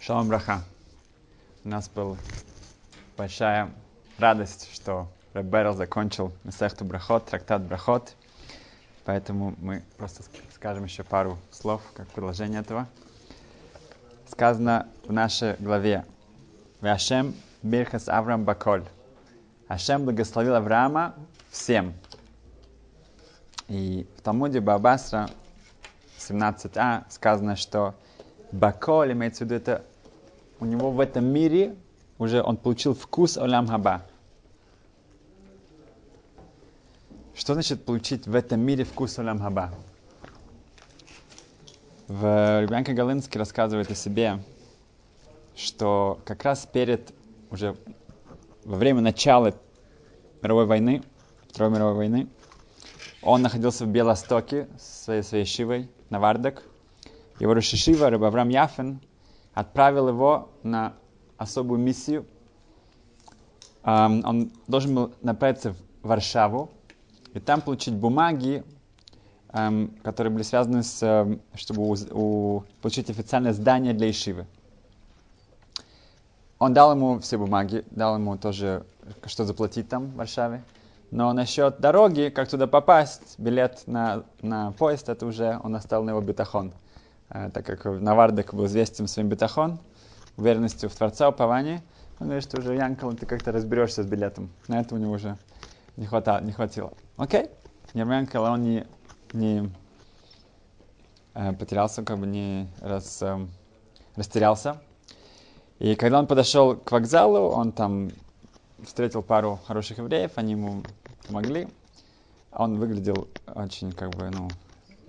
Шалом Браха. У нас была большая радость, что Реберл закончил Месехту Брахот, трактат Брахот. Поэтому мы просто скажем еще пару слов, как продолжение этого. Сказано в нашей главе Вашем Бирхас Авраам Баколь. Ашем благословил Авраама всем. И в Талмуде Бабасра 17а сказано, что Баколь имеется в виду это у него в этом мире уже он получил вкус Олям Хаба. Что значит получить в этом мире вкус Олям Хаба? В Ребянка Галинский рассказывает о себе, что как раз перед, уже во время начала мировой войны, Второй мировой войны, он находился в Белостоке со своей, своей шивой на Вардак. Его Рошишива, Раб Авраам Яфен, отправил его на особую миссию. Он должен был направиться в Варшаву и там получить бумаги, которые были связаны с, чтобы у, у, получить официальное здание для Ишивы. Он дал ему все бумаги, дал ему тоже, что заплатить там в Варшаве. Но насчет дороги, как туда попасть, билет на, на поезд, это уже он оставил на его бетахон. Э, так как Навардек был известен своим бетахон, уверенностью в Творца, уповании, он говорит, что уже Янкал, ты как-то разберешься с билетом. На это у него уже не, хватало, не хватило. Окей, Ермянкал, он не, не э, потерялся, как бы не раз, э, растерялся. И когда он подошел к вокзалу, он там встретил пару хороших евреев, они ему помогли. Он выглядел очень, как бы, ну,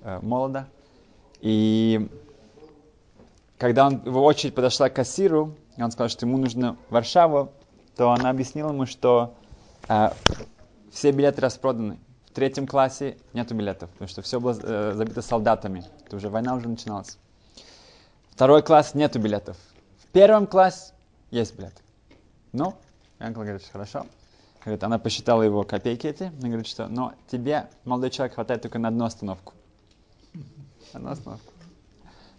э, молодо. И когда он, его очередь подошла к кассиру, и он сказал, что ему нужно Варшаву, то она объяснила ему, что э, все билеты распроданы. В третьем классе нету билетов, потому что все было э, забито солдатами. Это уже война уже начиналась. Второй класс нету билетов. В первом классе есть билеты. Ну, Янкл говорит, что хорошо. Говорит, она посчитала его копейки эти. Она говорит, что но тебе, молодой человек, хватает только на одну остановку. Одна остановка.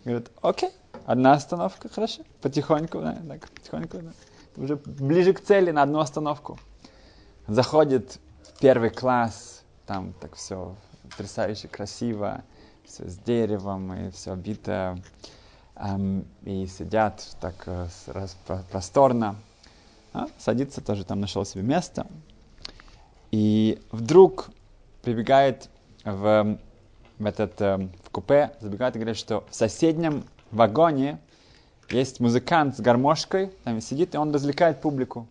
Говорит, окей, одна остановка, хорошо. Потихоньку, да, так, потихоньку, да. Уже ближе к цели на одну остановку. Заходит в первый класс, там так все потрясающе красиво, все с деревом и все обито. Эм, и сидят так э, раз, просторно. А, садится тоже, там нашел себе место. И вдруг прибегает в в этот э, в купе, забегает и говорит, что в соседнем вагоне есть музыкант с гармошкой, там сидит, и он развлекает публику.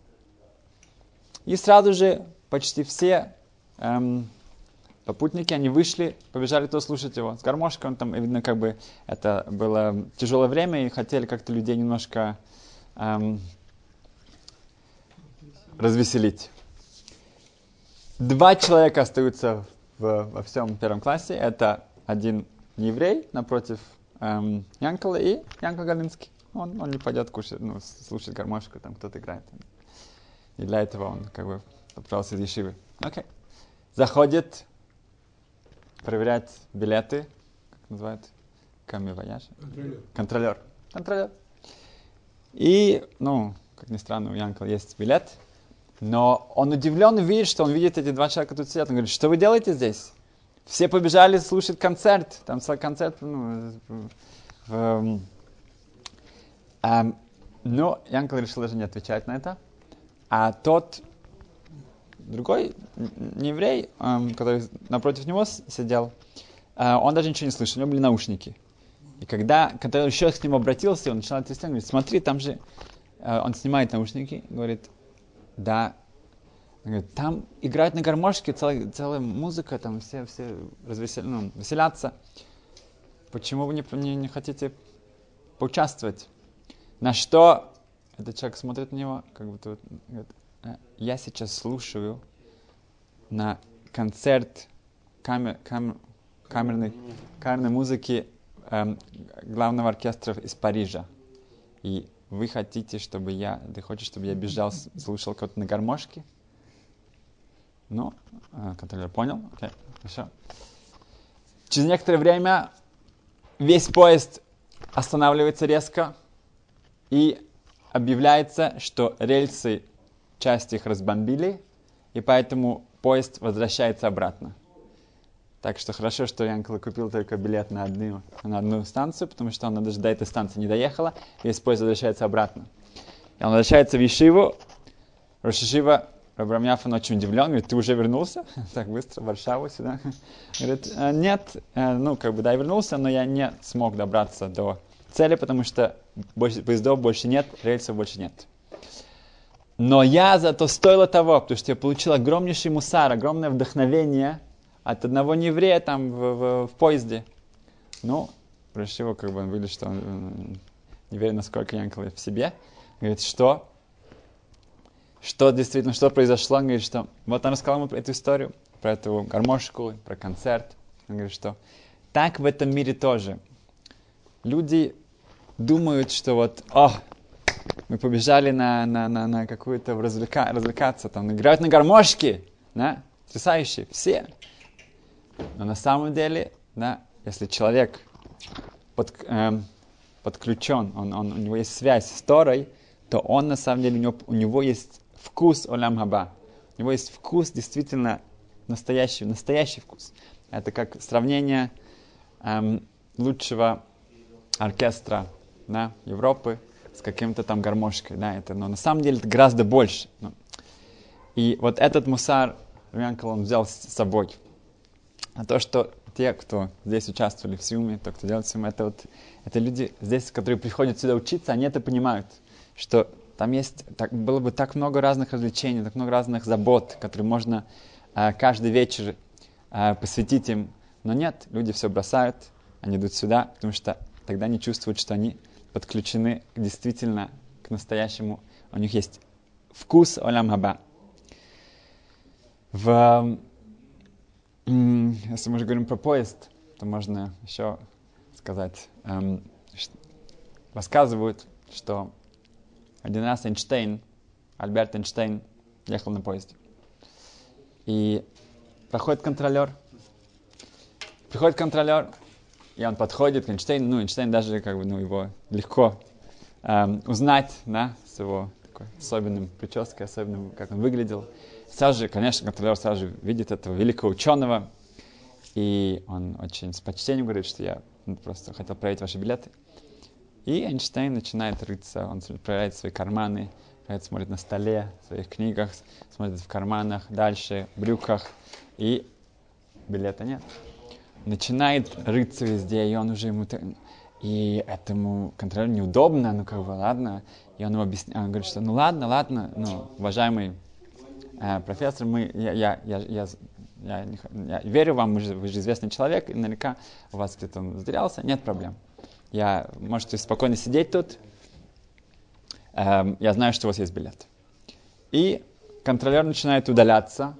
И сразу же почти все эм, попутники, они вышли, побежали то слушать его. С гармошкой он там, видно, как бы это было тяжелое время, и хотели как-то людей немножко эм, развеселить. Два человека остаются в, во всем первом классе. Это один еврей напротив эм, Янкала и Янкал Галинский. Он, он не пойдет кушать, ну, слушать гармошку, там кто-то играет. И для этого он как бы отправился из Ешивы. Окей. Okay. Заходит проверять билеты, как называют, камевояж? Контролер. Контролер. Контролер. И, ну, как ни странно, у Янкала есть билет, но он удивлен видит, что он видит эти два человека тут сидят. Он говорит, что вы делаете здесь? Все побежали слушать концерт. Там концерт. Ну, в, эм, эм, но Янкл решил даже не отвечать на это. А тот другой не еврей, эм, который напротив него сидел, э, он даже ничего не слышал, у него были наушники. И когда, когда еще к нему обратился, он начинал трясти, он говорит, смотри, там же, э, он снимает наушники, говорит, да, там играют на гармошке, целая, целая музыка, там все, все развесел, ну, веселятся. Почему вы не, не, не хотите поучаствовать? На что этот человек смотрит на него, как будто говорит, «Э, я сейчас слушаю на концерт камер, камер, камерной, камерной музыки эм, главного оркестра из Парижа. И вы хотите, чтобы я, ты хочешь, чтобы я бежал, слушал кого-то на гармошке? Ну, э, контролер понял. Окей, хорошо. Через некоторое время весь поезд останавливается резко. и объявляется, что рельсы, часть их разбомбили, и поэтому поезд возвращается обратно. Так что хорошо, что Янкла купил только билет на одну, на одну станцию, потому что он даже до этой станции не доехала, весь поезд возвращается обратно. И он возвращается в Ишиву, Рошишива Рабрамьяфан очень удивлен, говорит, ты уже вернулся? так быстро, в Варшаву сюда? говорит, «Э, нет, э, ну, как бы, да, я вернулся, но я не смог добраться до цели, потому что больше, поездов больше нет, рельсов больше нет. Но я зато стоило того, потому что я получил огромнейший мусар, огромное вдохновение от одного нееврея там в, в, в поезде. Ну, Рашива, как бы он видит, что он не верит, насколько Янкл в себе. Говорит, что? Что действительно, что произошло? Он говорит, что вот он рассказал ему эту историю, про эту гармошку, про концерт. Он говорит, что так в этом мире тоже. Люди думают, что вот, о, мы побежали на, на, на, на какую-то развлека, развлекаться, там, играют на гармошке, да, потрясающие, все. Но на самом деле, да, если человек под, эм, подключен, он, он, у него есть связь с Торой, то он на самом деле, у него, у него есть вкус Олям Хаба. У него есть вкус действительно настоящий, настоящий вкус. Это как сравнение эм, лучшего оркестра да, Европы с каким-то там гармошкой. Да, это, но на самом деле это гораздо больше. Ну. И вот этот мусар Рянкл он взял с собой. А то, что те, кто здесь участвовали в Сиуме, то, кто делает Сиум, это вот это люди здесь, которые приходят сюда учиться, они это понимают, что там есть, так, было бы так много разных развлечений, так много разных забот, которые можно э, каждый вечер э, посвятить им. Но нет, люди все бросают, они идут сюда, потому что тогда они чувствуют, что они подключены действительно к настоящему. У них есть вкус Олям Хаба. В если мы уже говорим про поезд, то можно еще сказать, эм, рассказывают, что один раз Эйнштейн, Альберт Эйнштейн, ехал на поезде. И проходит контролер. Приходит контролер, и он подходит к Эйнштейну. Ну, Эйнштейн даже как бы, ну, его легко эм, узнать, да, с его такой особенным прической, особенным, как он выглядел. Сразу же, конечно, контролер же видит этого великого ученого, и он очень с почтением говорит, что я просто хотел проверить ваши билеты. И Эйнштейн начинает рыться, он проверяет свои карманы, смотрит на столе, в своих книгах, смотрит в карманах, дальше, в брюках, и билета нет. Начинает рыться везде, и он уже ему... И этому контролеру неудобно, ну как бы, ладно. И он ему объясняет, он говорит, что ну ладно, ладно, ну, уважаемый э, профессор, мы, я, я, я, я, я, я верю вам, вы же, вы же известный человек, и наверняка у вас где-то он затерялся, нет проблем. Я, можете спокойно сидеть тут, эм, я знаю, что у вас есть билет. И контролер начинает удаляться,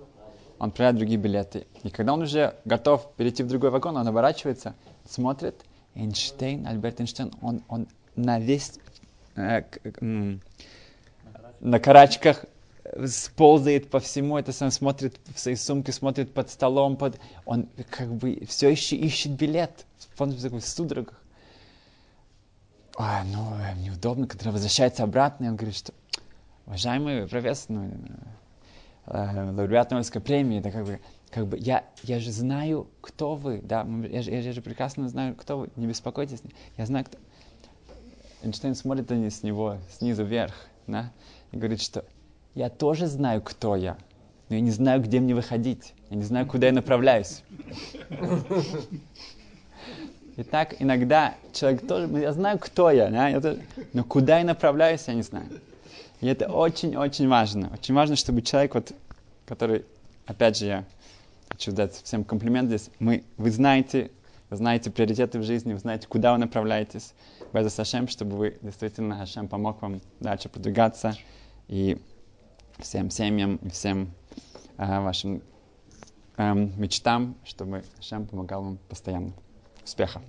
он проверяет другие билеты. И когда он уже готов перейти в другой вагон, он оборачивается, смотрит, Эйнштейн, Альберт Эйнштейн, он, он на весь, э, на карачках сползает по всему, это сам смотрит в своей сумке, смотрит под столом, под... он как бы все еще ищет билет, он в такой судорогах. Ой, ну, э, неудобно, когда возвращается обратно, и он говорит, что, уважаемый профессор, ну, э, лауреат Нобелевской премии, это как бы, как бы я, я же знаю, кто вы, да, я же, я же прекрасно знаю, кто вы, не беспокойтесь, я знаю, кто... Эйнштейн смотрит на с него снизу вверх, да, и говорит, что я тоже знаю, кто я, но я не знаю, где мне выходить. Я не знаю, куда я направляюсь. И так иногда человек тоже, я знаю, кто я, да? я тоже, но куда я направляюсь, я не знаю. И это очень-очень важно. Очень важно, чтобы человек, вот, который, опять же, я хочу дать всем комплимент здесь, мы, вы знаете, вы знаете приоритеты в жизни, вы знаете, куда вы направляетесь. Без Хашем, чтобы вы действительно, Хашем помог вам дальше продвигаться. И всем семьям и всем э, вашим э, мечтам, чтобы Шем помогал вам постоянно. Успеха!